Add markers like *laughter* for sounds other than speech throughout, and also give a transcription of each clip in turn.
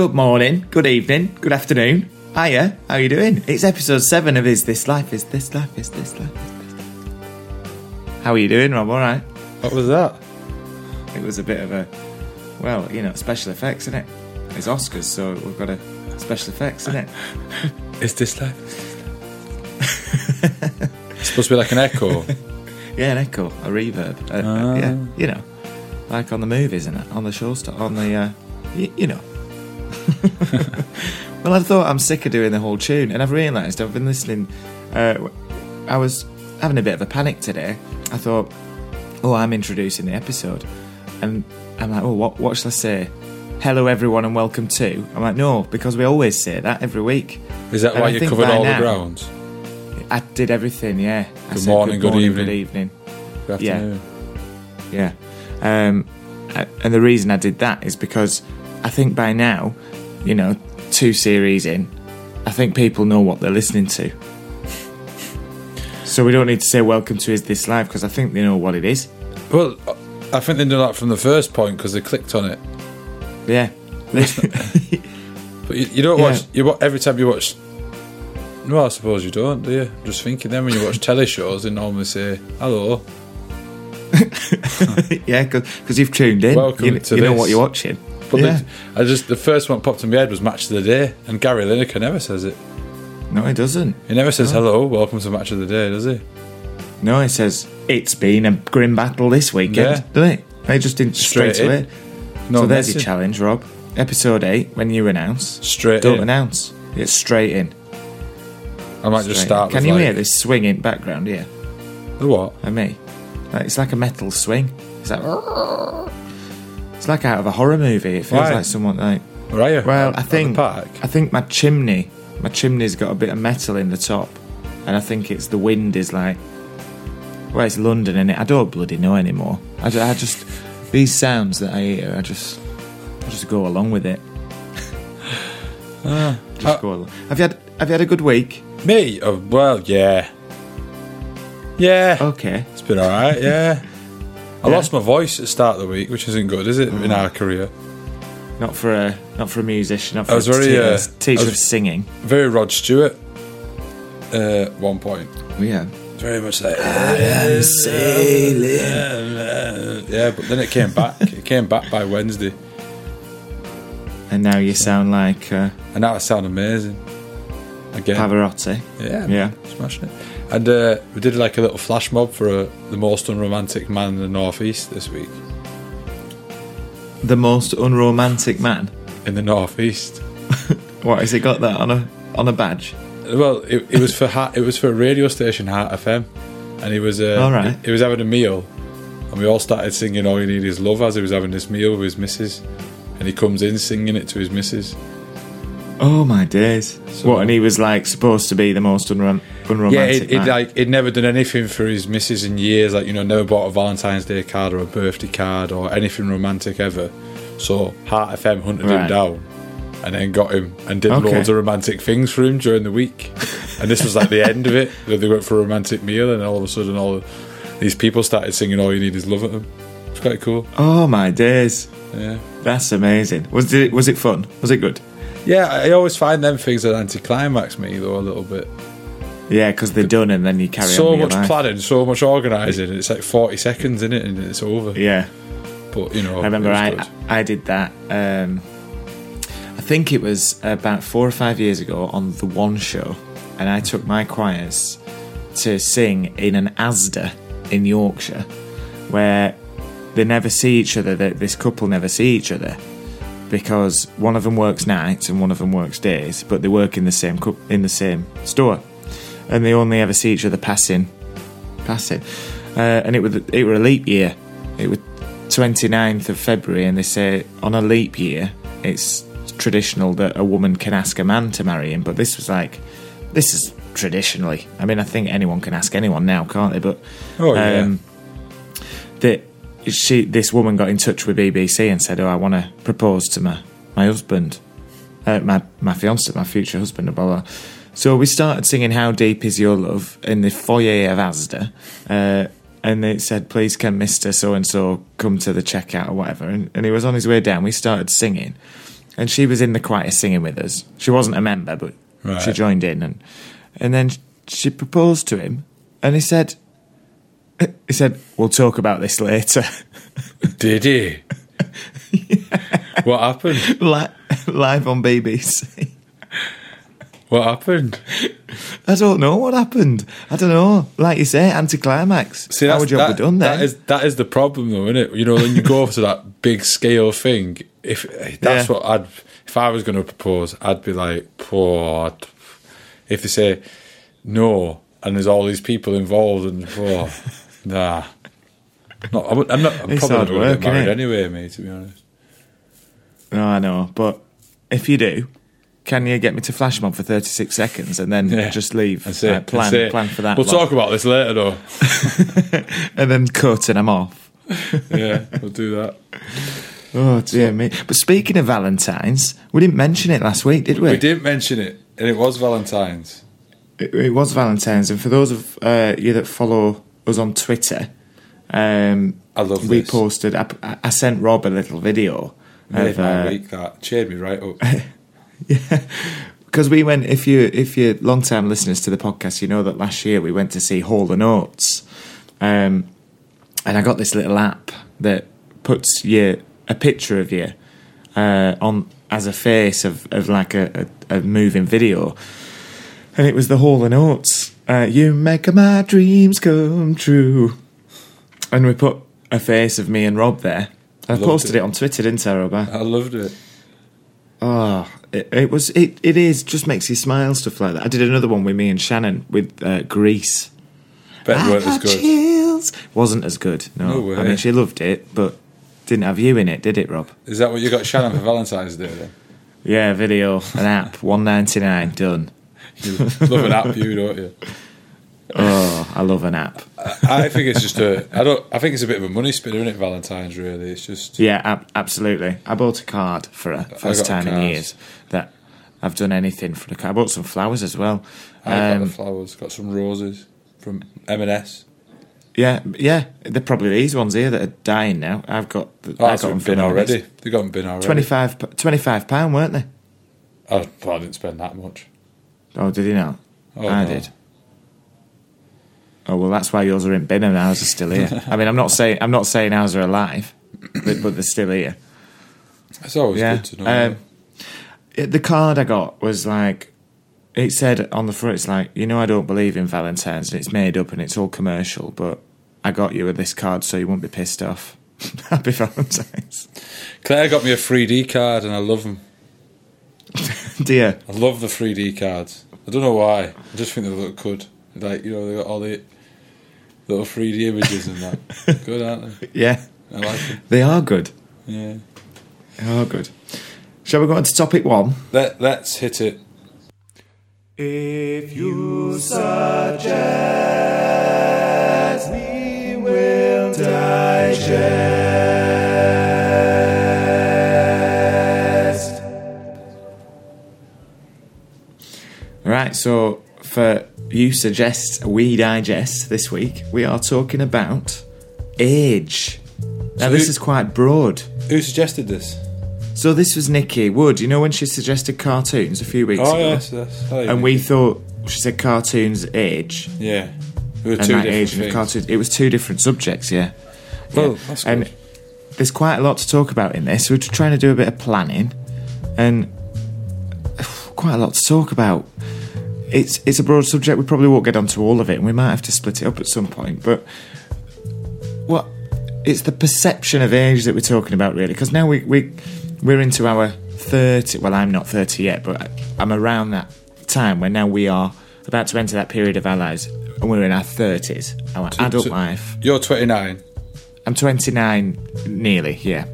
Good morning, good evening, good afternoon. Hiya, how are you doing? It's episode seven of Is This Life? Is This Life? Is This Life? Is This Life? How are you doing, Rob? All right. What was that? It was a bit of a, well, you know, special effects, isn't it? It's Oscars, so we've got a special effects, isn't it? *laughs* Is this life? it's supposed to be like an echo. *laughs* Yeah, an echo, a reverb. Uh, Ah. yeah, you know, like on the movies, isn't it? On the show, on the, uh, y- you know. *laughs* well, I thought I'm sick of doing the whole tune, and I've realised I've been listening. Uh, I was having a bit of a panic today. I thought, oh, I'm introducing the episode, and I'm like, oh, what, what shall I say? Hello, everyone, and welcome to. I'm like, no, because we always say that every week. Is that And why I you covered all now- the grounds? I did everything, yeah. Good said morning, good evening. good evening. Good Yeah. afternoon. Yeah. Um, and the reason I did that is because I think by now, you know, two series in, I think people know what they're listening to. So we don't need to say welcome to Is This Life because I think they know what it is. Well, I think they know that from the first point because they clicked on it. Yeah. *laughs* But you, you don't Yeah. watch. You every time you watch. Well, I suppose you don't, do you? I'm just thinking. Then when you watch *laughs* telly shows, they normally say hello. *laughs* yeah, because you've tuned in. Welcome you, to you know what you're watching. But yeah. the, I just the first one that popped in my head was Match of the Day, and Gary Lineker never says it. No, he doesn't. He never says hello, welcome to Match of the Day, does he? No, he says it's been a grim battle this weekend, Yeah. doesn't it? They just did straight, Straight to it. No, so there's your challenge, Rob. Episode 8, when you announce, Straight don't in. announce. It's straight in. I might just start. Can you like, hear this swinging background here? The what? And me? It's like a metal swing. It's like. *laughs* It's like out of a horror movie. It feels Why? like someone like. Where are you? Well, I think park. I think my chimney, my chimney's got a bit of metal in the top, and I think it's the wind is like. Well, it's London, and it. I don't bloody know anymore. I, I just these sounds that I hear, I just, I just go along with it. *laughs* just Uh, go along. Have you had Have you had a good week? Me? Oh, well, yeah. Yeah. Okay. It's been alright, yeah. I Yeah. lost my voice at the start of the week, which isn't good, is it, in our career? Not for a not for a musician. Not for I was a very, teacher, uh, teacher I was- of singing. Very Rod Stewart uh, one point. Yeah. Very much like. I am sailing. Yeah, but then it came back. *laughs* it came back by Wednesday. And now you sound like uh, And now I sound amazing. Again. Pavarotti. Yeah, Yeah. smashing it. And uh, we did like a little flash mob for uh, the most unromantic man in the northeast this week. The most unromantic man. In the northeast. *laughs* What has he got that on a on a badge? Well, it, it was for Heart, it was for a radio station, Heart FM, and he was uh, All right. he, he was having a meal, and we all started singing "All You Need Is Love" as he was having this meal with his missus, and he comes in singing it to his missus. Oh my days! So- what? And he was like supposed to be the most unrom- unromantic yeah, he'd, like he'd never done anything for his missus in years, like you know, never bought a Valentine's Day card or a birthday card or anything romantic ever. So Heart FM hunted him down, and then got him and did Okay. loads of romantic things for him during the week. And this was like the end of it. *laughs* You know, They went for a romantic meal, and all of a sudden, all these people started singing "All You Need Is Love" at them. It's quite cool. oh my days! Yeah, That's amazing. Was it was it fun? Was it good? yeah. I always find them things that anticlimax me though a little bit. Yeah, because they're done and then you carry on. so much life. planning, so much organising. It's like forty seconds in it, and it's over. Yeah, But you know, I remember I good. I did that. Um, I think it was about four or five years ago on the One Show, and I took my choirs to sing in an ASDA in Yorkshire, where they never see each other. This couple never see each other because one of them works nights and one of them works days, but they work in the same cu- in the same store, and they only ever see each other passing, passing. Uh, and it was it were a leap year. It was 29th of February, and they say on a leap year it's traditional that a woman can ask a man to marry him. But this was like this is traditionally. I mean, I think anyone can ask anyone now, can't they? But Oh, yeah. um, that she this woman got in touch with BBC and said, "Oh, I want to propose to my my husband, uh, my my fiance, my future husband, and blah blah." So we started singing "How Deep Is Your Love" in the foyer of Asda, uh, and it said, "Please can Mister So and So come to the checkout or whatever." And, and he was on his way down. We started singing, and she was in the choir singing with us. She wasn't a member, but Right. she joined in, and and then she proposed to him, and he said, he said, "We'll talk about this later." *laughs* Did he? *laughs* What happened? Li- Live on BBC. What happened? I don't know what happened. I don't know. Like you say, anticlimax. See, how would you that, were done then. That is that is the problem, though, isn't it? You know, when you go *laughs* to that big scale thing, if eh, that's Yeah. what I'd, if I was going to propose, I'd be like, poor. If they say no, and there's all these people involved, and oh, *laughs* nah, not, I'm not. I'm It's probably not going to get married anyway, mate. To be honest, No, I know, but if you do, can you get me to flash mob for thirty six seconds and then Yeah. just leave? that's it. Uh, plan, that's it. plan for that. We'll lot. talk about this later, though. *laughs* and then cut and I'm off. *laughs* yeah, we'll do that. Oh dear me! But speaking of Valentine's, we didn't mention it last week, did we? We didn't mention it, and it was Valentine's. It, it was Valentine's, and for those of uh, you that follow us on Twitter, um, I love we this. posted. I, I sent Rob a little video Made of my uh, week. That cheered me right up. *laughs* *laughs* Yeah, because we went. If you if you're long time listeners to the podcast, you know that last year we went to see Hall and Oates, um, and I got this little app that puts you a picture of you uh, on as a face of, of like a, a, a moving video, and it was the Hall and Oates. Uh, you make my dreams come true, and we put a face of me and Rob there. I Loved posted it. it on Twitter, didn't I, Rob? I loved it. Oh, it, it was it. It is just makes you smile stuff like that. I did another one with me and Shannon with uh, Grease. Bet I weren't as good. chills. Wasn't as good. No, No. I mean she loved it, but didn't have you in it, did it, Rob? Is that what you got Shannon for Valentine's Day then? Yeah, video, an app, one ninety nine, done. You love an app, you don't you? *laughs* Oh, I love an app. I think it's just a. I don't. I think it's a bit of a money spinner, isn't it? Valentine's really. It's just. Yeah, ab- absolutely. I bought a card for a first got a time in years that I've done anything for the card. I bought some flowers as well. I got Um, the flowers. Got some roses from M&S. yeah, yeah. They're probably these ones here that are dying now. I've got. The, Oh, I got got them bin already. They got them bin already. 25, 25 pound, weren't they? Oh, well, I didn't spend that much. Oh, did you not? Oh, I no. did. Oh well, that's why yours are in bin and ours are still here. I mean, I'm not saying I'm not saying ours are alive, but, but they're still here. It's always Yeah. good to know. Um, it- the card I got was like, it said on the front, it's like, you know, I don't believe in Valentine's and it's made up and it's all commercial, but I got you with this card so you won't be pissed off. *laughs* Happy Valentine's, Claire got me a 3D card, and I love them. *laughs* dear. I love the 3D cards. I don't know why. I just think they look good. Like you know, they got all the little 3D images and that. *laughs* good, aren't they? Yeah, I like them. they are good. Yeah. They are good. Shall we go on to topic one? Let Let's hit it. If you suggest, we will digest. Right, so for you suggest we digest this week, we are talking about age. Now, So this who- is quite broad. Who suggested this? So this was Nikki Wood. You know when she suggested cartoons a few weeks Oh ago, yes, yes. Oh, and we thought she said cartoons age yeah, we and two that age and cartoons. It was two different subjects, yeah. Well, Yeah. Oh, that's and good. there's quite a lot to talk about in this. We're trying to do a bit of planning, and *sighs* quite a lot to talk about. It's it's a broad subject. We probably won't get onto all of it, and we might have to split it up at some point. But what it's the perception of age that we're talking about, really, because now we we we're into our thirty. Well, I'm not thirty yet, but I'm around that time where now we are about to enter that period of our lives, and we're in our thirties, our adult so- life. You're 29. I'm 29, nearly, yeah.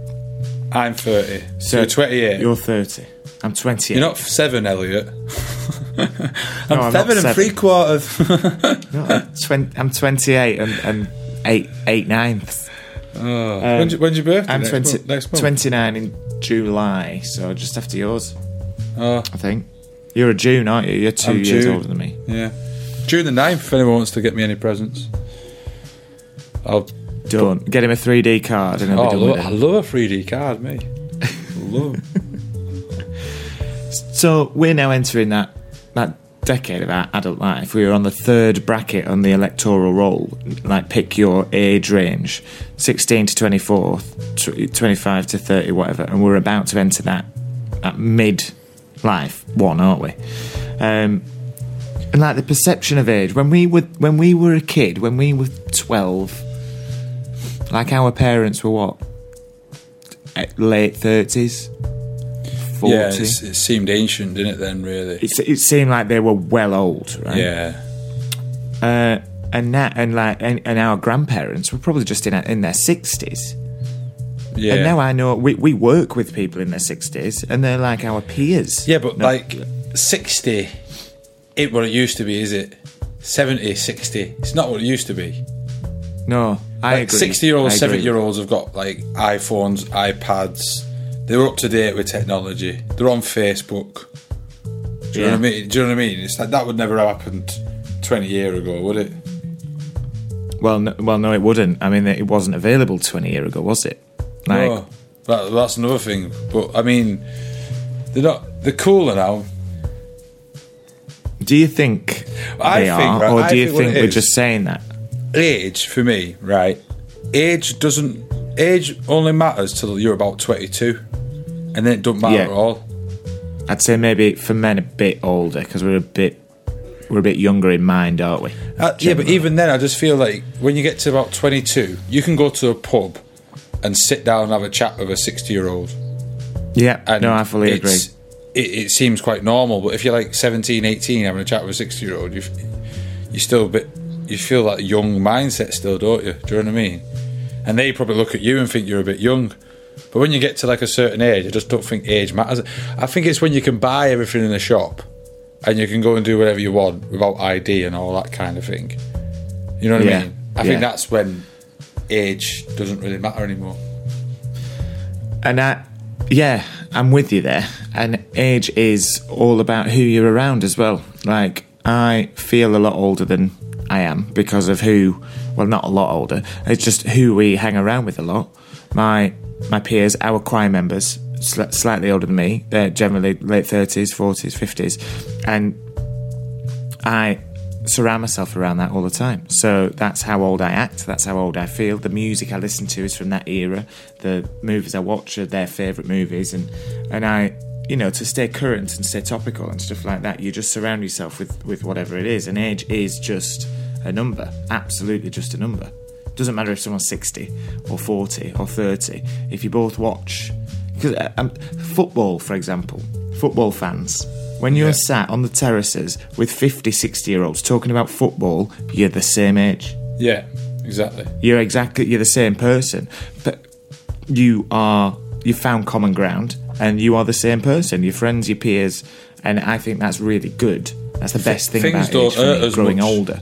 I'm 30. So, you're 28. You're 30. I'm 28. You're not seven, Elliot. *laughs* I'm, *laughs* No, I'm seven and three quarters. *laughs* No, I'm, 20, I'm 28 and, and eight, eight ninths. oh. Um, when's, your- when's your birthday? I'm next 20, month? Next month. 29 in July, so just after yours, Oh, I think. You're a June, aren't you? You're 2 I'm years June. older than me. yeah. June the 9th, if anyone wants to get me any presents. I'll, Don't. Get him a 3D card and he'll oh, I, be done love, I love a 3D card, me. *laughs* love. So we're now entering that that decade of our adult life. We were on the third bracket on the electoral roll. Like pick your age range, sixteen to twenty four, twenty five to thirty, whatever. And we're about to enter that that mid life one, aren't we? Um, and like the perception of age when we were when we were a kid, when we were twelve, like our parents were what late thirties. 40. Yeah, it's, it seemed ancient, didn't it? Then, really. It, it seemed like they were well old, right? Yeah. Uh, and that, and like, and, and our grandparents were probably just in in their sixties. Yeah. And now I know we, we work with people in their sixties, and they're like our peers. Yeah, but No- like 60 it what it used to be, is it? 70, 60. It's not what it used to be. no, I Like agree. 60 year olds. 70 year olds have got like iPhones, iPads. They're up to date with technology. They're on Facebook. Do you know what I mean? Do you know what I mean? It's like that would never have happened 20 years ago, would it? Well, no, well, no, it wouldn't. I mean, it wasn't available twenty year ago, was it? Like, No, that, that's another thing. But I mean, they're not. They're cooler now. do you think I they think, are, right, or I do you think think we're is- just saying that? age for me, right? Age doesn't. Age only matters till you're about 22, and then it don't matter Yeah. at all. I'd say maybe for men a bit older because we're a bit we're a bit younger in mind, aren't we? Uh, yeah, but even then, I just feel like when you get to about 22, you can go to a pub and sit down and have a chat with a 60 year old. Yeah, And no, I fully agree. It, it seems quite normal, but if you're like 17, 18, having a chat with a 60 year old, you you still a bit. You feel that young mindset still, don't you? Do you know what I mean? And they probably look at you and think you're a bit young. But when you get to like a certain age, I just don't think age matters. I think it's when you can buy everything in the shop and you can go and do whatever you want without ID and all that kind of thing. You know what Yeah, I mean? I yeah. think that's when age doesn't really matter anymore. And I, yeah, I'm with you there. And age is all about who you're around as well. Like, I feel a lot older than I am because of who, well, not a lot older. It's just who we hang around with a lot. My my peers, our choir members, sli- slightly older than me. They're generally late 30s, 40s, 50s. And I surround myself around that all the time. So that's how old I act. That's how old I feel. The music I listen to is from that era. The movies I watch are their favourite movies, and and I, you know, to stay current and stay topical and stuff like that, you just surround yourself with with whatever it is. And age is just a number. Absolutely, just a number. Doesn't matter if someone's sixty or forty or thirty. If you both watch, because um, football, for example, football fans. When you're Yeah. sat on the terraces with 50, 60 year olds talking about football, you're the same age. Yeah, exactly. You're exactly you're the same person. But you are you found common ground and you are the same person, your friends, your peers, and I think that's really good. That's the best thing things about don't age for hurt me, growing much. older.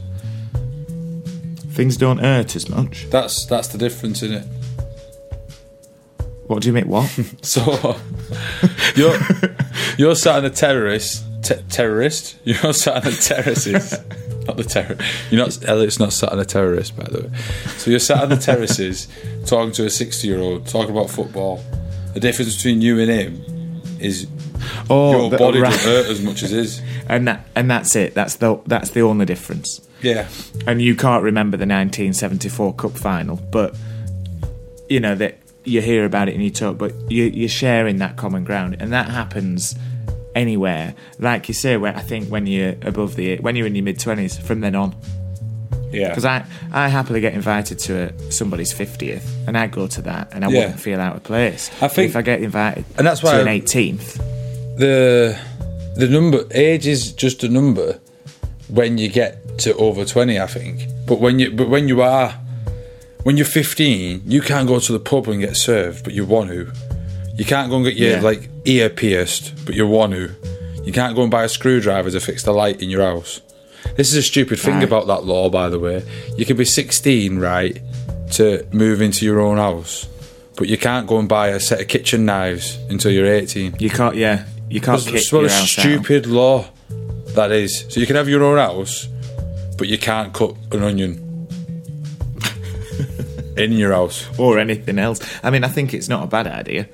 Things don't hurt as much. That's that's the difference in it. What do you mean? What? *laughs* So you're you're sat on a terrorist te- terrorist. *laughs* You're sat on a terraces. not the terror. You're not. Elliot's not sat on a terrorist, by the way. So you're sat on the terraces *laughs* talking to a sixty-year-old, talking about football. The difference between you and him is Oh, your body right. don't hurt as much as his. and that and that's it. That's the that's the only difference. Yeah, and you can't remember the 1974 Cup final, but you know that you hear about it and you talk, but you, you're sharing that common ground, and that happens anywhere. Like you say, where I think when you're above the when you're in your mid 20s, from then on, yeah. because I I happily get invited to a, somebody's 50th, and I go to that, and I Yeah. wouldn't feel out of place. I think- if I get invited, And that's why to an 18th. the the number age is just a number when you get to over 20 i think but when you but when you are when you're 15 you can't go to the pub and get served but you want to you can't go and get your Yeah. like ear pierced but you want to you can't go and buy a screwdriver to fix the light in your house this is a stupid thing Right. about that law by the way you can be 16 right to move into your own house but you can't go and buy a set of kitchen knives until you're 18 You can't, yeah, you can't that's what a house out. stupid law that is. So you can have your own house, but you can't cut an onion in your house. *laughs* or anything else. I mean, I think it's not a bad idea.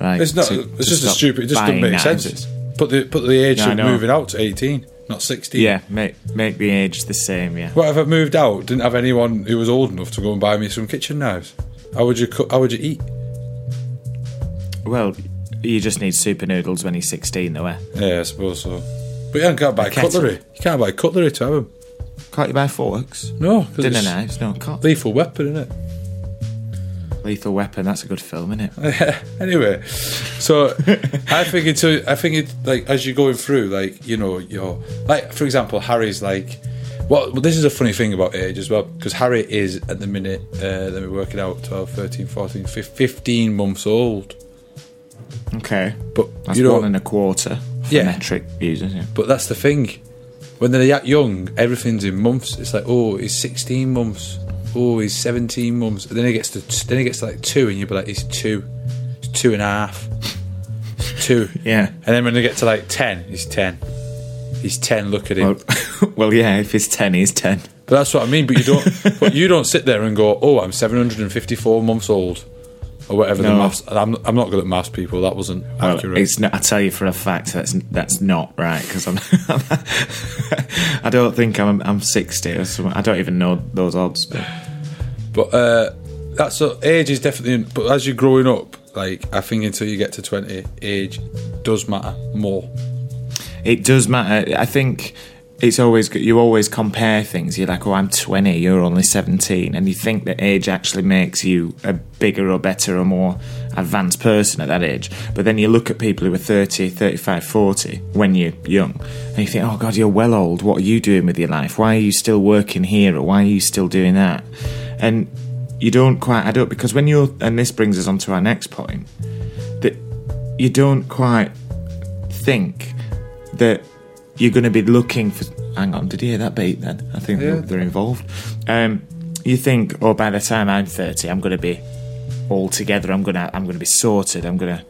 Right? It's not- to- it's to just a stupid- it just doesn't make sense. Put the put the age Yeah, of moving out to eighteen, not sixteen. Yeah, make make the age the same. Yeah. What if I moved out? Didn't have anyone who was old enough to go and buy me some kitchen knives. How would you cook? How would you eat? Well, you just need super noodles when you're 16, though. Eh? Yeah, I suppose so. But you can't buy cutlery. You can't buy cutlery to have them. Can't you buy forks? No, because Dinner it's knives? No, can't. lethal weapon, isn't it? Lethal Weapon. That's a good film, isn't it? *laughs* anyway, so *laughs* I think until I think it like as you're going through, like you know, you're like for example, Harry's like. Well, well, this is a funny thing about age as well, because Harry is at the minute, uh, let me work it out, 12, 13, 14, 15 months old. Okay. But That's you know, one and a quarter Yeah. metric users. Yeah. But that's the thing. When they're that young, everything's in months. It's like, oh, he's 16 months. Oh, he's 17 months. And then he gets to then he gets to like two, and you'll be like, he's two, he's two and a half, He's two. *laughs* Yeah. And then when they get to like 10, he's 10. He's 10. Look at him. Well, *laughs* well, yeah. If he's 10, he's 10. but that's what I mean. But you don't. but you don't sit there and go, oh, I'm 754 months old, or whatever the No. maths. I'm I'm not good at maths, people. That wasn't Well, accurate. it's not, I tell you for a fact that's that's not right because I'm. *laughs* I don't think I'm I'm 60 or something. I don't even know those odds. But But uh, that's uh, age is definitely. But as you're growing up, like I think until you get to twenty, age does matter more. it does matter. I think it's always. You always compare things. You're like, oh, I'm 20. You're only 17, and you think that age actually makes you a bigger or better or more advanced person at that age. But then you look at people who are 30, 35, 40 when you're young, and you think, oh God, you're well old. What are you doing with your life? Why are you still working here, or why are you still doing that? And you don't quite. add don't because when you're, and this brings us on to our next point, that you don't quite think that you're going to be looking for. Hang on, did you hear that beat then? I think Yeah. they're involved. Um, you think, oh, by the time I'm 30, I'm going to be all together. I'm going to, I'm going to be sorted. I'm going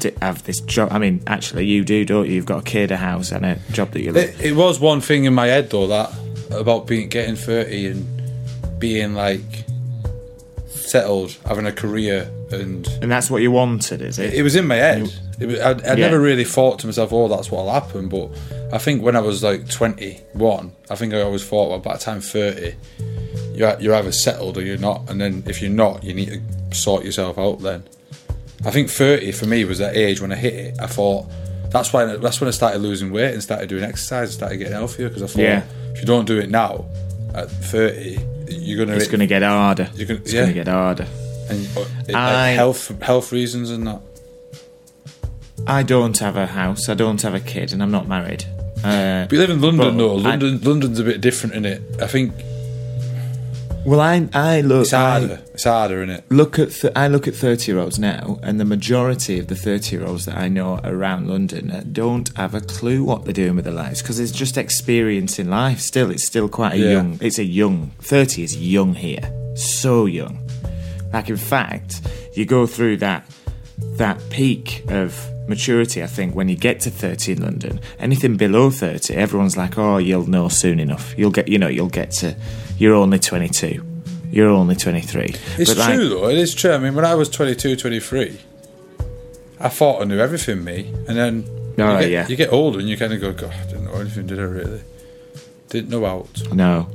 to have this job. I mean, actually, you do, don't you? You've got a kid, a house, and a job that you love. It, it was one thing in my head though that about being getting thirty and being like settled, having a career, and and that's what you wanted, is it? it was in my head. It I, I Yeah. never really thought to myself, "Oh, that's what'll happen." But I think when I was like twenty-one, I think I always thought, "Well, by the time thirty, you're you're either settled or you're not." And then if you're not, you need to sort yourself out. Then I think thirty for me was that age when I hit it. I thought that's why that's when I started losing weight and started doing exercise, and started getting healthier because I thought Yeah. if you don't do it now at thirty, you're gonna It's going to get harder. You're gonna- it's yeah. going to get harder. and uh, it, I- like health health reasons and that. I don't have a house. I don't have a kid, and I'm not married. Uh, But you live in London, though. I- London, London's a bit different in it. I think well, I I look. it's harder. it's harder in it. look at th- I look at thirty year olds now, and the majority of the thirty year olds that I know around London don't have a clue what they're doing with their lives because it's just experiencing life. Still, it's still quite a Yeah. young. It's a young thirty is young here, so young. Like in fact, you go through that that peak of maturity. I think when you get to thirty in London, anything below thirty, everyone's like, "Oh, you'll know soon enough. You'll get, you know, you'll get to. You're only twenty two. You're only twenty three. It's true, though. It is true. I mean, when I was 22, 23, I thought I knew everything, me. And then Oh, you, get, yeah. you get older and you kind of go, God, I didn't know anything, did I really? Didn't know out. No.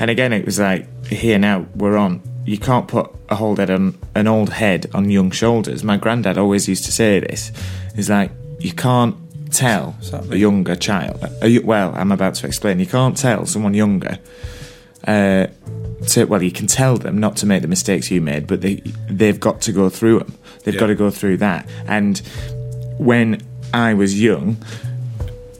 And again, it was like here now we're on. You can't put a old head on an old head on young shoulders. My granddad always used to say this. He's like you can't tell a younger child. A, well, I'm about to explain. You can't tell someone younger. Uh, to well, you can tell them not to make the mistakes you made, but they they've got to go through them. They've Yeah. got to go through that. And when I was young,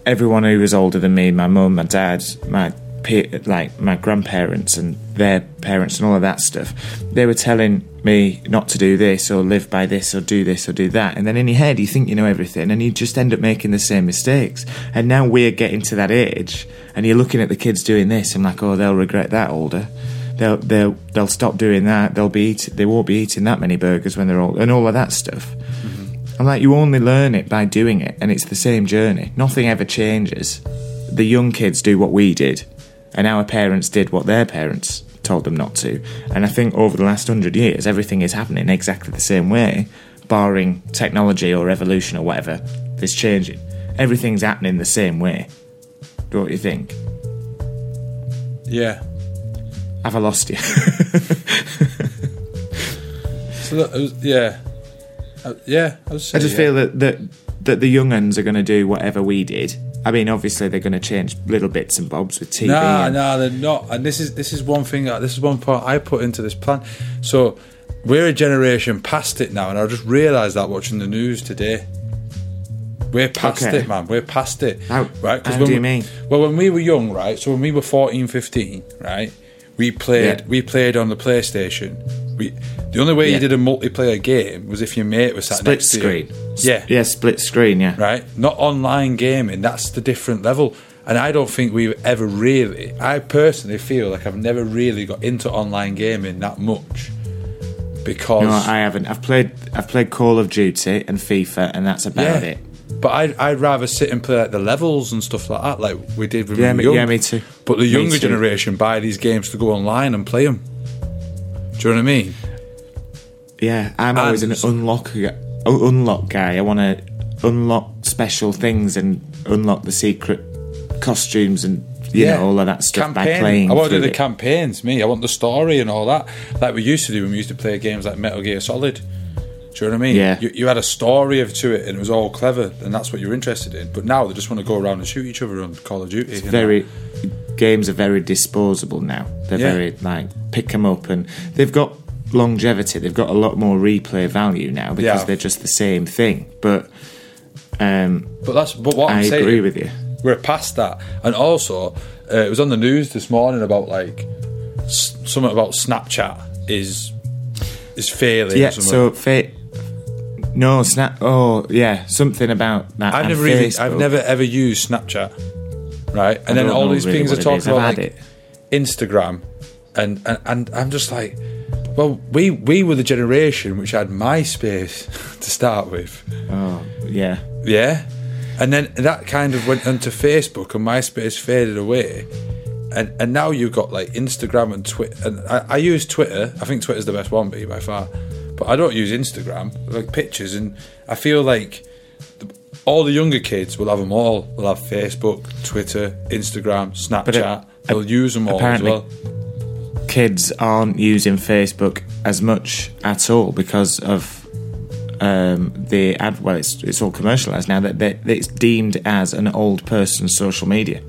everyone who was older than me, my mum, my dad, my pe- like my grandparents and their parents and all of that stuff, they were telling me not to do this or live by this or do this or do that. And then in your head, you think you know everything, and you just end up making the same mistakes. And now we're getting to that age, and you're looking at the kids doing this. I'm like, oh, they'll regret that older. They'll they'll they'll stop doing that. They'll be eat- they won't be eating that many burgers when they're old, and all of that stuff. Mm-hmm. I'm like, you only learn it by doing it, and it's the same journey. Nothing ever changes. The young kids do what we did, and our parents did what their parents told them not to. And I think over the last hundred years, everything is happening exactly the same way. barring technology or evolution or whatever that's changing. Everything's happening the same way. Don't you think? Yeah. Have I lost you? So that, was, yeah. Uh, yeah, I, was I just yeah. feel that, that that the young uns are going to do whatever we did. I mean, obviously they're going to change little bits and bobs with TV. Nah, and- nah, they're not. And this is this is one thing. uh, This is one part I put into this plan. So we're a generation past it now, and I just realised that watching the news today. We're past Okay. it, man. We're past it. How- right? 'Cause how when do you we- mean? Well, when we were young, right? So when we were 14, 15, right? We played. Yeah. We played on the PlayStation. We the only way Yeah. you did a multiplayer game was if your mate was sat split next to the split screen. you. Yeah, yeah, split screen. Yeah, right? Not online gaming. That's the different level. And I don't think we've ever really. I personally feel like I've never really got into online gaming that much because No, I haven't. I've played. I've played Call of Duty and FIFA, and that's about yeah. it. But I'd, I'd rather sit and play like the levels and stuff like that, like we did when Yeah, we me- were young. yeah, me too. But the Me younger too. generation buy these games to go online and play them. Do you know what I mean? Yeah, I'm always an unlock unlock guy. I want to unlock special things and unlock the secret costumes and you know all of that stuff by playing. I want to do the it. campaigns. Me, I want the story and all that, like we used to do when we used to play games like Metal Gear Solid. Do you know what I mean? Yeah. You, you had a story of to it, and it was all clever, and that's what you're interested in. But now they just want to go around and shoot each other on Call of Duty. you know? Games are very disposable now. They're Yeah. very like pick them up and they've got longevity. They've got a lot more replay value now because Yeah. they're just the same thing. But um, But that's but what I I'm saying. agree with you. We're past that, and also uh, it was on the news this morning about like s- something about Snapchat is is failing. Yeah. So fa- no snap. Oh yeah, something about that. I've never really, I've never ever used Snapchat, right? And then all these really things are talking about, like. Instagram, and, and and I'm just like, well, we we were the generation which had MySpace *laughs* to start with, Oh yeah. yeah, and then that kind of went onto Facebook, and MySpace faded away. And, and now you've got like Instagram and Twitter. And I, I use Twitter. I think Twitter's the best one, B by far. But I don't use Instagram, like pictures. And I feel like the, all the younger kids will have them all. They'll have Facebook, Twitter, Instagram, Snapchat. it- They'll use them all as well. kids aren't using Facebook as much at all because of um, the ad. Well, it's it's all commercialized now that that it's deemed as an old person's social media.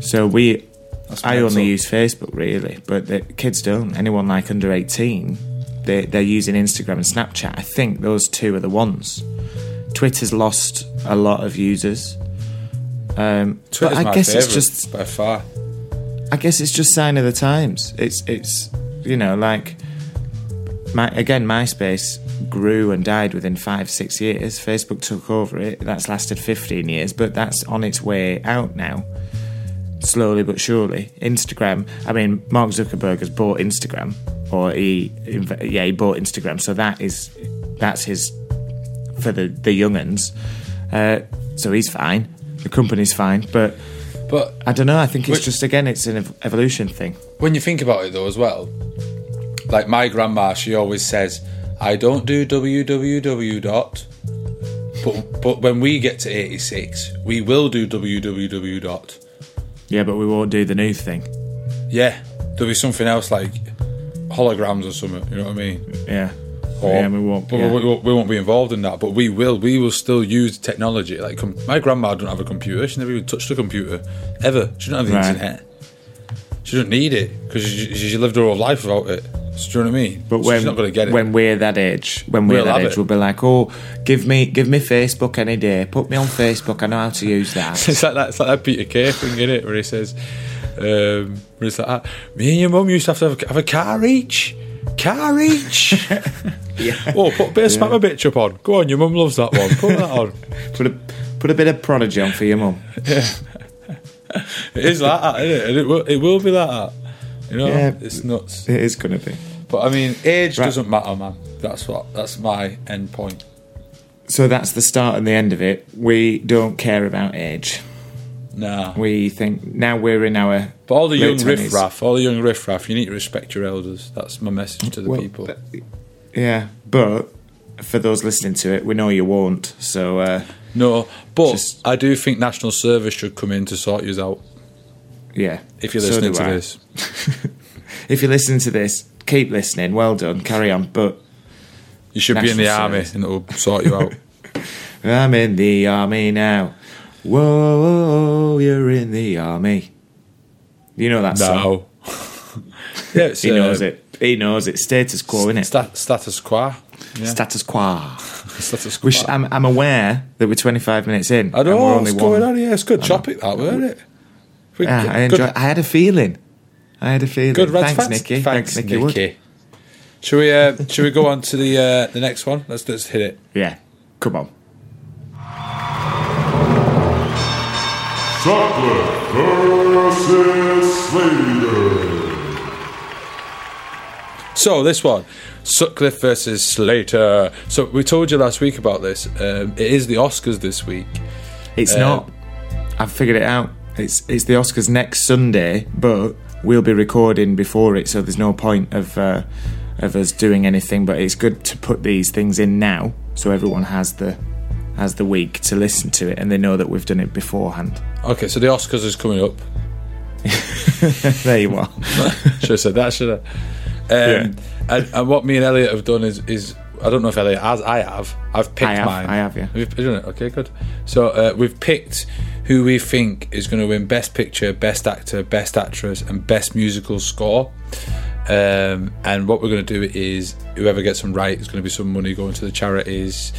So we, That's I mental. only use Facebook really, but the kids don't. Anyone like under eighteen, they they're using Instagram and Snapchat. I think those two are the ones. Twitter's lost a lot of users. Um, Twitter's I my guess it's just by far. I guess it's just sign of the times. It's it's you know like my again MySpace grew and died within five six years. Facebook took over it. That's lasted fifteen years, but that's on its way out now, slowly but surely. Instagram. I mean, Mark Zuckerberg has bought Instagram, or he yeah he bought Instagram. So that is that's his for the the younguns. Uh, so he's fine. The company's fine, but. But I don't know. I think it's Wait. just again, it's an ev- evolution thing. when you think about it though as well like my grandma she always says i don't do www dot but but when we get to 86 we will do www dot Yeah, but we won't do the new thing. yeah there'll be something else like holograms or something you know what i mean Yeah, or, yeah, we won't. yeah. we, we- we won't be involved in that but we will we will still use technology like com- my grandma don't have a computer she never even touched a computer ever she don't have the Right. internet she doesn't need it because she, she, lived her whole life without it so do you know what I mean? But So when she's not going to get it. when we're that age, when we're We'll that age, it. we'll be like, "Oh, give me give me Facebook any day. Put me on Facebook. I know how to use that." *laughs* It's like that. It's like that Peter Kay thing, isn't it? Where he says, um, where it's like, ah, "Me and your mum used to have to have, have a car each, car each." *laughs* yeah. oh, put a bit of smack my bitch up on. Go on, your mum loves that one. Put that on. *laughs* Put a put a bit of prodigy on for your mum. *laughs* It is like that, isn't it? And it will, it will be like that. You know, Yeah. it's nuts. It is gonna be. But I mean, age Right. doesn't matter, man. That's what. That's my end point. So that's the start and the end of it. We don't care about age. Nah. We think now we're in our. But all the young late 20s. riffraff, all the young riffraff, you need to respect your elders. That's my message to the Well, people. th- Yeah, but for those listening to it, we know you won't. So uh, No, but Just- I do think National Service should come in to sort you out yeah, if you're listening do to I. this. *laughs* If you're listening to this, keep listening. Well done. Carry on. But You should be in the National army and it'll sort you out. *laughs* I'm in the army now. Whoa, you're in the army. You know that song. no. *laughs* yeah, it's, He uh, knows it. He knows it. Status quo, innit? Stat, status quo. Yeah. Status quo. *laughs* status quo. Which I'm, I'm aware that we're 25 minutes in. I and know what's going one- on here. It's good topic, that, weren't it? We- Yeah, I enjoy. I had a feeling. I had a feeling. Good, Reds Thanks, fans. Nikki. Thanks, Thanks. Nikki. Should we? Uh, should we go on to the uh, the next one? Let's let's hit it. Yeah. Come on. Sutcliffe versus Slater. So this one, Sutcliffe versus Slater. So we told you last week about this. Um, it is the Oscars this week. It's Uh, not. I've figured it out. It's it's the Oscars next Sunday, but we'll be recording before it, so there's no point of uh, of us doing anything. But it's good to put these things in now, so everyone has the has the week to listen to it, and they know that we've done it beforehand. Okay, so the Oscars is coming up. *laughs* there you are. *laughs* should have said that, should I? Um, and, and what me and Elliot have done is, is I don't know if Elliot has. I have. I've picked I have, mine. I have, yeah. Have you done it? Okay, good. So uh, we've picked who we think is going to win Best Picture, Best Actor, Best Actress, and Best Musical Score. Um, and what we're going to do is whoever gets them right is going to be some money going to the charities.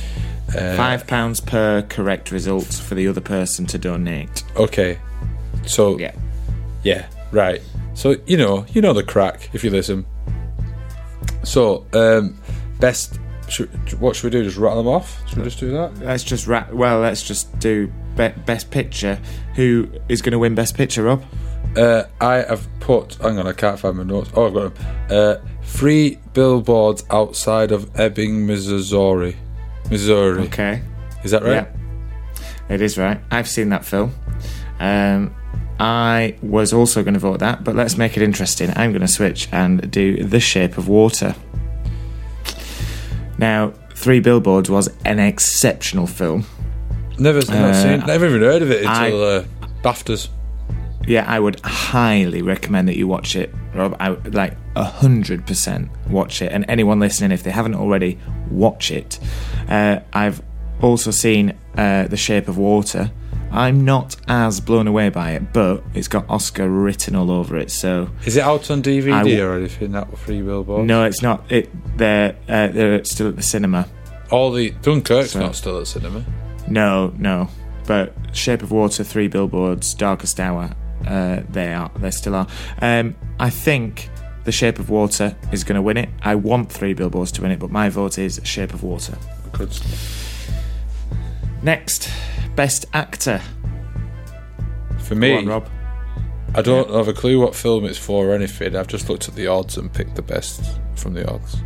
Uh, Five pounds per correct result for the other person to donate. Okay. So Yeah. Yeah, right. So you know, you know the crack if you listen. So, um, best. Should, what should we do? Just rattle them off? Should we just do that? Let's just wrap. Well, let's just do be- best picture. Who is going to win best picture, Rob? Uh, I have put. Hang on, I can't find my notes. Oh, I've got them. Uh, three billboards outside of Ebbing, Missouri. Missouri. Okay. Is that right? Yeah, it is right. I've seen that film. Um, I was also going to vote that, but let's make it interesting. I'm going to switch and do The Shape of Water. Now, Three Billboards was an exceptional film. Never, Uh, seen, never even heard of it I- until uh, BAFTAs. Yeah, I would highly recommend that you watch it, Rob. I like a hundred percent watch it, and anyone listening, if they haven't already, watch it. Uh, I've also seen uh, The Shape of Water. I'm not as blown away by it, but it's got Oscar written all over it. So Is it out on DVD w- or anything? That three billboards. no, it's not. It they're uh, they're still at the cinema. All the Dunkirk's So- not still at cinema. No, no. But Shape of Water, Three Billboards, Darkest Hour, uh, they are. They still are. Um, I think The Shape of Water is going to win it. I want Three Billboards to win it, but my vote is Shape of Water. Good. Next, Best Actor. For me, on, Rob. I don't have a clue what film it's for or anything. I've just looked at the odds and picked the best from the odds.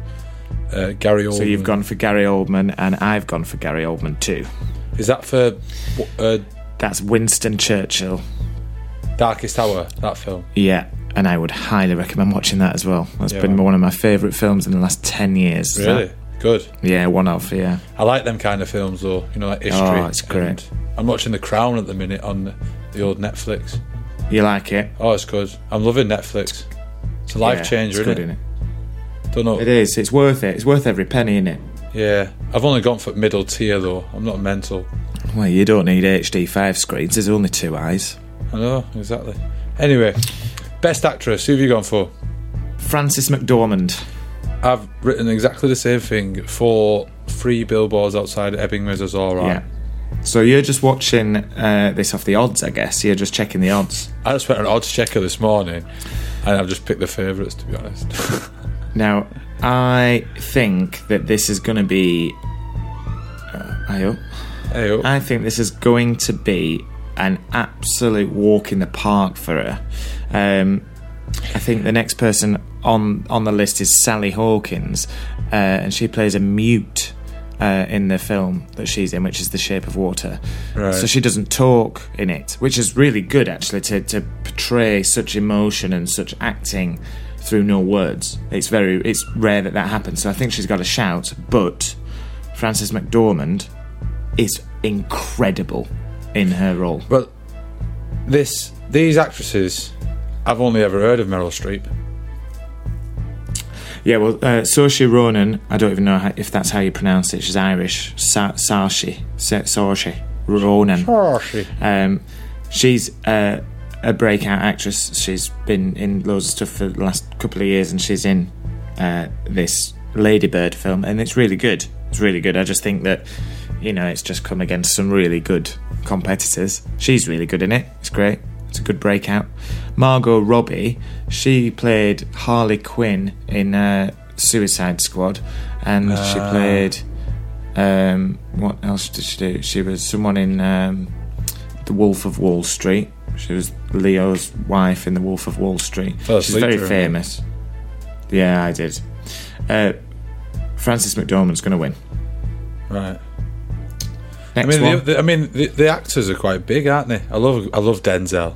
Uh, Gary Oldman. So you've gone for Gary Oldman, and I've gone for Gary Oldman too. Is that for uh, That's Winston Churchill. Darkest Hour? That film. Yeah, and I would highly recommend watching that as well. That's Yeah, been man. one of my favourite films in the last 10 years. Really That- good. yeah, one of, yeah. I like them kind of films though. You know, like history. Oh, it's great. I'm watching The Crown at the minute on the, old Netflix. You like it? Oh, it's good. I'm loving Netflix. It's a life Yeah, changer, it's isn't good, it? Don't know. It is. It's worth it. It's worth every penny in it. Yeah, I've only gone for middle tier though. I'm not mental. Well, you don't need HD five screens. There's only two eyes. I know exactly. Anyway, best actress. Who have you gone for? Frances McDormand. I've written exactly the same thing for three billboards outside Ebbing, Missouri. Yeah. So you're just watching uh, this off the odds, I guess. You're just checking the odds. I just went on an odds checker this morning, and I've just picked the favourites to be honest. *laughs* Now, I think that this is going to be. Uh, I hope. hey, oh, I think this is going to be an absolute walk in the park for her. Um, I think the next person on on the list is Sally Hawkins, uh, and she plays a mute uh, in the film that she's in, which is The Shape of Water. Right. So she doesn't talk in it, which is really good actually to to portray such emotion and such acting through no words. It's very it's rare that that happens. So I think she's got a shout, but Frances McDormand is incredible in her role. Well, this these actresses, I've only ever heard of Meryl Streep. Yeah, well, uh, Saoirse Ronan, I don't even know how, if that's how you pronounce it. She's Irish. Sa- Saoirse. Sa- Saoirse Ronan. Um, she's uh, a breakout actress. She's been in loads of stuff for the last couple of years, and she's in uh, this Lady Bird film, and it's really good. It's really good. I just think that you know it's just come against some really good competitors. She's really good in it. It's great. It's a good breakout. Margot Robbie, she played Harley Quinn in uh, Suicide Squad, and she Ah. played. Um, what else did she do? She was someone in um, The Wolf of Wall Street. She was Leo's wife in The Wolf of Wall Street. Fell She's very famous. Yeah, I did. Uh, Frances McDormand's going to win. Right. Next I mean, the, the, I mean, the, the actors are quite big, aren't they? I love, I love Denzel.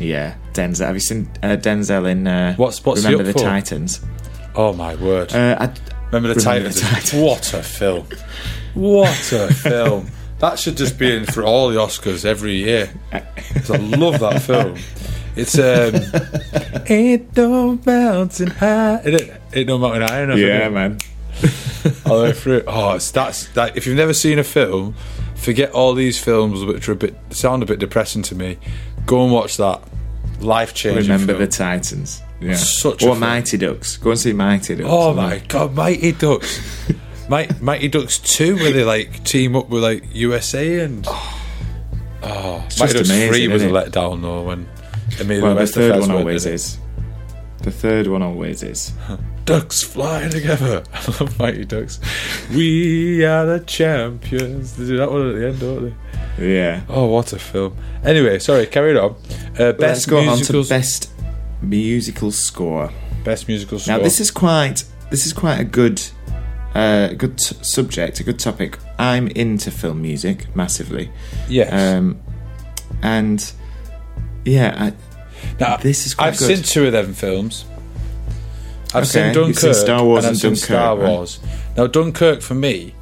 yeah, Denzel. Have you seen uh, Denzel in uh, What's- what's Remember the for? Titans? Oh my word! Uh, I, Remember the Remember Titans? Titans. *laughs* What a film! What a *laughs* film! That should just be in for all the Oscars every year. *laughs* I love that film. It's um, ain't no mountain high. It? ain't no mountain high enough. yeah, man. *laughs* All the way through. Oh, it's that's that. If you've never seen a film, forget all these films which are a bit sound a bit depressing to me. Go and watch that. Life changing. Remember film. the Titans. Yeah. Such or. Mighty Ducks. Go and see Mighty Ducks. Oh my god, Mighty Ducks. *laughs* Mighty, Mighty Ducks 2, where they like team up with like USA and. Oh. oh, It's Mighty Ducks 3 was a letdown though when Well, the third one always didn't. The third one always is. Ducks fly together. *laughs* I love Mighty Ducks. We are the champions. They do that one at the end, don't they? Yeah. Oh, what a film. Anyway, sorry, carry on. Uh, Let's best go on to best musical score. best musical score. Now this is quite this is quite a good uh, good t- subject, a good topic. I'm into film music massively, yes. um, and yeah, I, now, this is quite I've good. seen two of them films. I've Okay, seen Dunkirk seen Star Wars and I've and seen Dunkirk, Star right? Wars. Now Dunkirk for me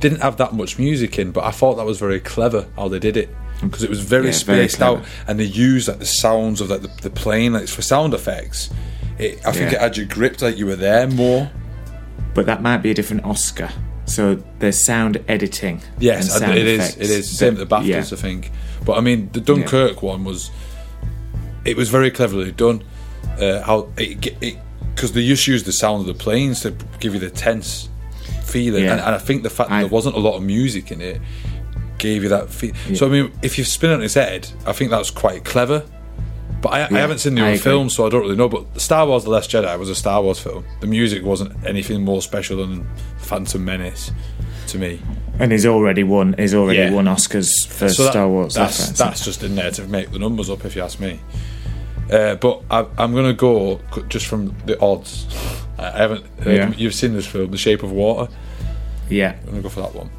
didn't have that much music in, but I thought that was very clever how they did it because it was very Yeah, very spaced out and they used like the sounds of like the, the plane like for sound effects. It, I think Yeah. it had you gripped like you were there more. but that might be a different Oscar. So there's sound editing. Yes, sound it is. It is same the BAFTAs, Yeah. I think. But I mean, the Dunkirk one was. It was very cleverly done. Uh, how it because they just use the sound of the planes to give you the tense feeling, Yeah. and, and I think the fact that I- there wasn't a lot of music in it gave you that feel. So I mean, if you spin it on its head, I think that's quite clever. But I, I haven't seen the other film, so I don't really know. But Star Wars: The Last Jedi was a Star Wars film. The music wasn't anything more special than Phantom Menace to me. And he's already won. He's already Yeah. won Oscars for So that- Star Wars. That's That's, that's just in there to make the numbers up, if you ask me. Uh, but I, I'm going to go just from the odds. I I haven't. Uh, Yeah. You've seen this film, The Shape of Water. yeah, I'm going to go for that one.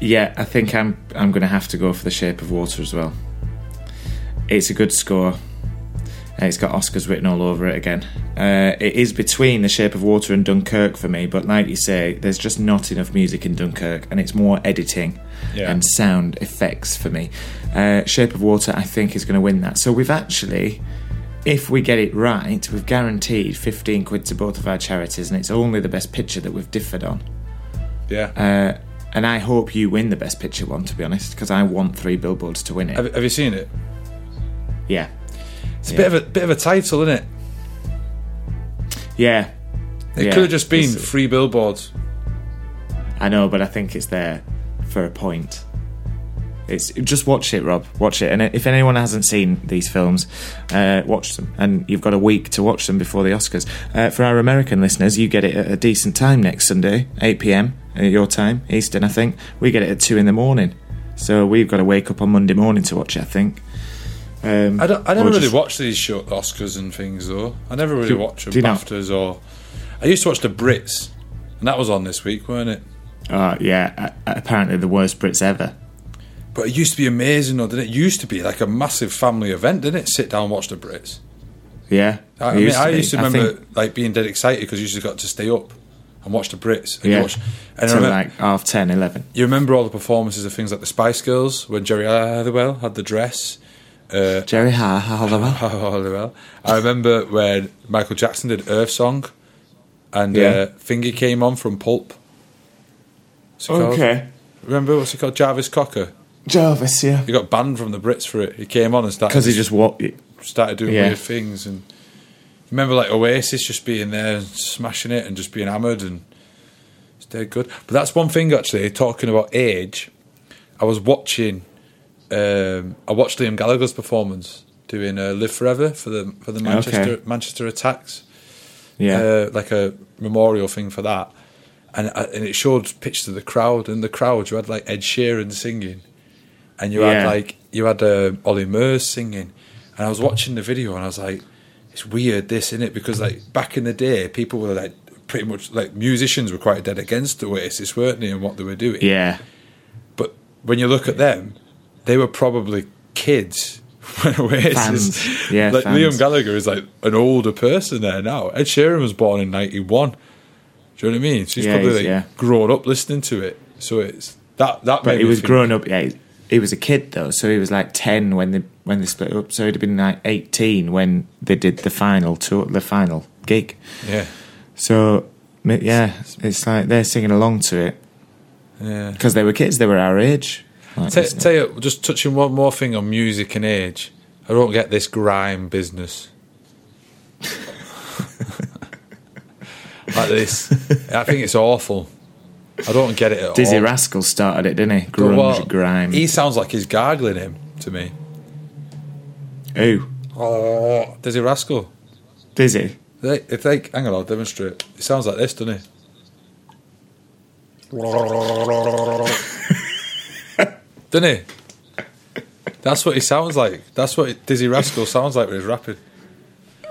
yeah. I think I'm I'm going to have to go for The Shape of Water as well. It's a good score. Uh, It's got Oscars written all over it again. Uh, it is between The Shape of Water and Dunkirk for me, but like you say, there's just not enough music in Dunkirk, and it's more editing Yeah. and sound effects for me. Uh, Shape of Water, I think, is going to win that. So we've actually, if we get it right, we've guaranteed 15 quid to both of our charities, and it's only the best picture that we've differed on. Yeah. Uh, and I hope you win the best picture one, to be honest, because I want three billboards to win it. have, have you seen it? yeah. It's a Yeah. bit of a bit of a title, isn't it? Yeah. It Yeah. could have just been It's- three billboards. I know, but I think it's there for a point. It's just watch it, Rob. Watch it, and if anyone hasn't seen these films, uh, watch them. And you've got a week to watch them before the Oscars. Uh, for our American listeners, you get it at a decent time next Sunday, eight pm uh, your time, Eastern. I think we get it at two in the morning, so we've got to wake up on Monday morning to watch it. I think. Um, I, don't, I never really just- watch these short Oscars and things, though. I never really Do- watch them? BAFTAs or. I used to watch the Brits, and that was on this week, weren't it? Uh, yeah, apparently the worst Brits ever. But it used to be amazing, though, didn't it? It used to be like a massive family event, didn't it? Sit down and watch the Brits. Yeah, I, I mean, used to I used to remember think- like being dead excited because you just got to stay up and watch the Brits. And Yeah. watch, and remember, like half 10, 11. you remember all the performances of things like the Spice Girls when Geri Halliwell had the dress. Uh, Geri Ha Halliwell. Halliwell. *laughs* I remember when Michael Jackson did Earth Song, and Yeah. uh, Finger came on from Pulp. It called? Remember what's it called? Jarvis Cocker. Jarvis, yeah. He got banned from the Brits for it. He came on and started Because he just walked. started doing Yeah. weird things and remember like Oasis just being there and smashing it and just being hammered and it's dead good. But that's one thing actually, talking about age, I was watching um, I watched Liam Gallagher's performance doing uh, Live Forever for the for the Manchester Okay. Manchester attacks. Yeah. Uh, like a memorial thing for that. And uh, and it showed pictures of the crowd and the crowd you had like Ed Sheeran singing and you had like you had uh, Ollie Murs singing, and I was watching the video and I was like, it's weird this, is it? Because like back in the day, people were like pretty much like musicians were quite dead against the Oasis, weren't they, and what they were doing. yeah. But when you look at them, they were probably kids. *laughs* when Oasis. Yeah, like fans. Liam Gallagher is like an older person there now. Ed Sheeran was born in '91. Do you know what I mean? So he's Yeah, probably he's- like yeah. grown up listening to it. So it's that that. But he was think- growing up. Yeah, he- he was a kid though, so he was like ten when they when they split up. So he'd have been like eighteen when they did the final tour, the final gig. Yeah, So yeah, it's like they're singing along to it yeah. because they were kids. They were our age. Tell, you, just touching one more thing on music and age. I don't get this grime business. like this. I think it's awful. I don't get it at Dizzee all. Rascal started it, didn't he? Grunge, what- grime. He sounds like he's gargling him to me. Who? Oh, Dizzee Rascal. Dizzee. They, if they hang on, I'll demonstrate. It sounds like this, doesn't it? Doesn't he? That's what he sounds like. That's what Dizzee Rascal sounds like when he's rapping.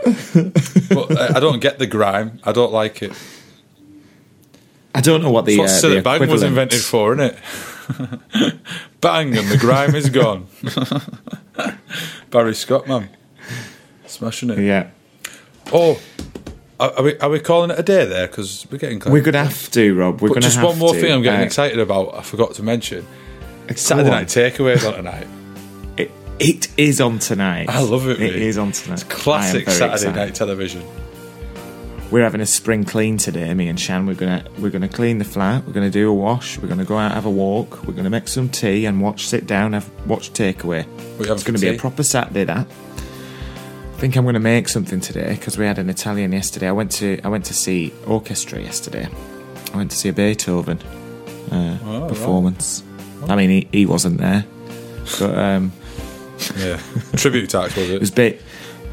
but I, I don't get the grime. I don't like it. I don't know what the, That's what uh, the Bang was invented for, isn't it? *laughs* Bang and the grime is gone. *laughs* Barry Scott, man, smashing it. Yeah, Oh, are are we, are we calling it a day there? Because we're getting close. we're gonna have to, Rob. We're But gonna just have one more to. thing I'm getting Uh, excited about. I forgot to mention. Saturday night takeaways on tonight. *laughs* It, it is on tonight. I love it, It is on tonight. I am Classic Saturday excited. night television. We're having a spring clean today, me and Shan. We're gonna we're gonna clean the flat. We're gonna do a wash. We're gonna go out have a walk. We're gonna make some tea and watch. Sit down, have watch takeaway. It's gonna be a proper Saturday. That. I think I'm gonna make something today because we had an Italian yesterday. I went to I went to see orchestra yesterday. I went to see a Beethoven uh, Oh, right. I mean, he, he wasn't there, but um, *laughs* Yeah, tribute tax was it it? was Be-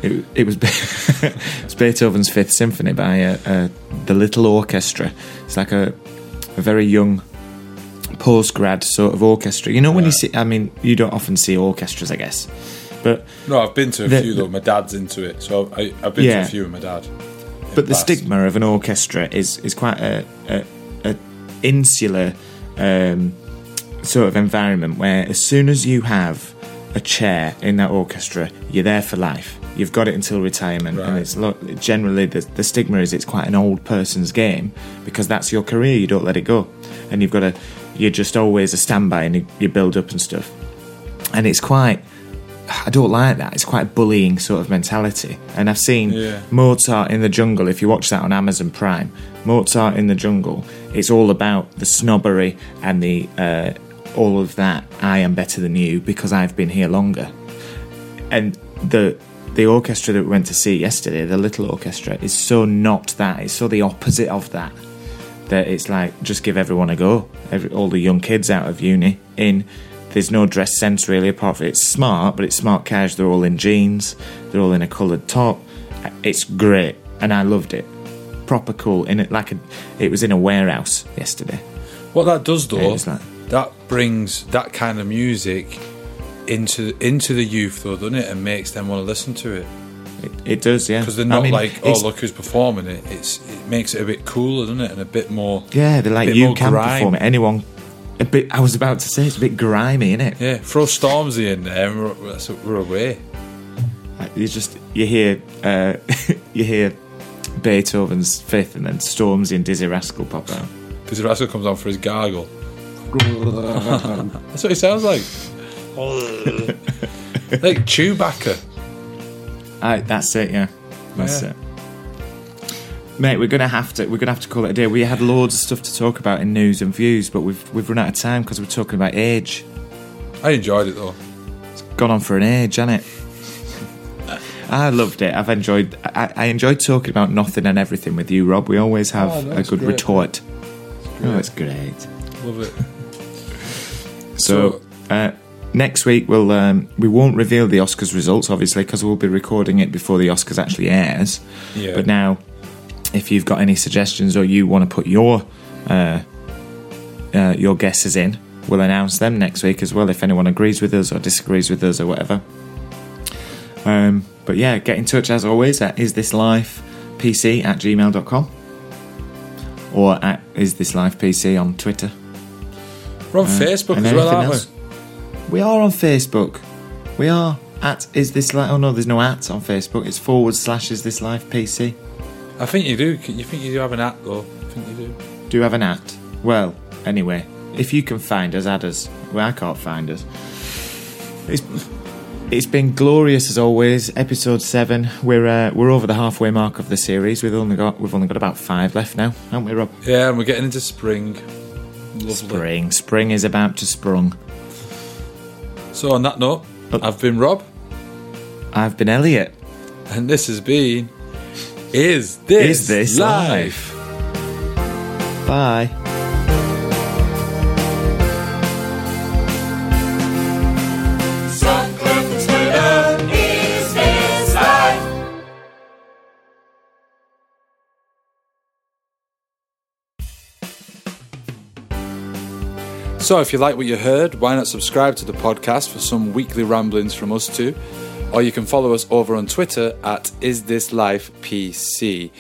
it, it was *laughs* it was Beethoven's Fifth Symphony by uh, uh, the Little Orchestra. It's like a, a very young post grad sort of orchestra. You know when you see, I mean, you don't often see orchestras, I guess, but No, I've been to a The- few though. My dad's into it, so I, I've been to a few with my dad. but the stigma of an orchestra is is quite a, a, a insular um, sort of environment where as soon as you have a chair in that orchestra, you're there for life. You've got it until retirement, and it's lo- generally the, the stigma is it's quite an old person's game because that's your career. You don't let it go, and you've got to. You're just always a standby, and you, you build up and stuff. And it's quite. I don't like that. It's quite a bullying sort of mentality. And I've seen Yeah. Mozart in the Jungle. If you watch that on Amazon Prime, Mozart in the Jungle. It's all about the snobbery and the uh, all of that. I am better than you because I've been here longer. And the the orchestra that we went to see yesterday, the little orchestra, is so not that. It's so the opposite of that. That it's like just give everyone a go. Every, all the young kids out of uni in. There's no dress sense really, apart from it's smart, but it's smart cash. They're all in jeans. They're all in a coloured top. It's great, and I loved it. Proper cool. In it, like a, it was in a warehouse yesterday. What that does though, that brings that kind of music into into the youth though, doesn't it? And makes them want to listen to it It, it does, yeah. because they're I not mean, like, oh look who's performing it. It's it makes it a bit cooler, doesn't it? And a bit more. Yeah, they're like you can grime. perform it. Anyone. A bit. I was about to say it's a bit grimy, isn't it? Yeah, throw Stormzy in there, and we're, we're away. You just you hear uh, *laughs* you hear Beethoven's Fifth, and then Stormzy and Dizzee Rascal pop out. Dizzee Rascal comes on for his gargle. That's what he sounds like. like Chewbacca. I, that's it, yeah. That's Yeah. it. Mate, we're gonna have to we're gonna have to call it a day. We had loads of stuff to talk about in news and views, but we've we've run out of time because we're talking about age. I enjoyed it though. It's gone on for an age, hasn't it? I loved it. I've enjoyed. I, I enjoyed talking about nothing and everything with you, Rob. We always have Oh, a good great. retort. Oh, it's great. Love it. So, uh, next week we'll um, we won't reveal the Oscars results, obviously, because we'll be recording it before the Oscars actually airs. Yeah. But now, if you've got any suggestions or you want to put your uh, uh, your guesses in, we'll announce them next week as well. If anyone agrees with us or disagrees with us or whatever. Um, but yeah, get in touch as always at isthislifepc at gmail.com or at isthislifepc on Twitter. We're on Facebook as well, aren't else. We are on Facebook. We are at is this life? Oh no, there's no at on Facebook. It's forward slash is this life PC. I think you do. You think you do have an app though? I think you do. Do you have an at? Well, anyway, if you can find us, add us. Well, I can't find us. It's it's been glorious as always. Episode seven. We're uh, we're over the halfway mark of the series. We've only got we've only got about five left now, haven't we, Rob? Yeah, and we're getting into spring. Lovely. Spring. Spring is about to sprung. So on that note, I've been Rob, I've been Elliot. and this has been Is This, Is This Life? Bye. So if you like what you heard, why not subscribe to the podcast for some weekly ramblings from us too? Or you can follow us over on Twitter at Is This Life PC.